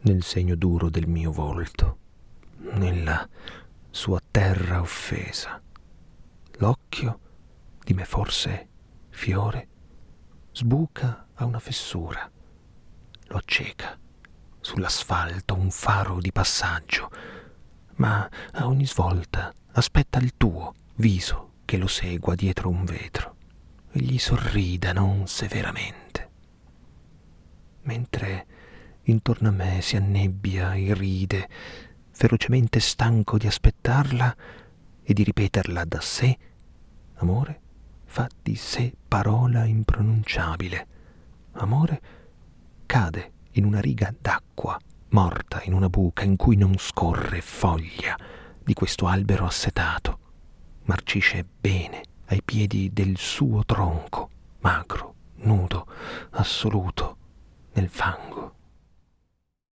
nel segno duro del mio volto, nella sua terra offesa. L'occhio di me forse fiore sbuca a una fessura, lo acceca sull'asfalto un faro di passaggio, ma a ogni svolta aspetta il tuo viso che lo segua dietro un vetro e gli sorrida non severamente. Mentre intorno a me si annebbia, irride, ferocemente stanco di aspettarla e di ripeterla da sé, amore fa di sé parola impronunciabile. Amore cade in una riga d'acqua, morta in una buca in cui non scorre foglia di questo albero assetato. Marcisce bene ai piedi del suo tronco, magro, nudo, assoluto, nel fango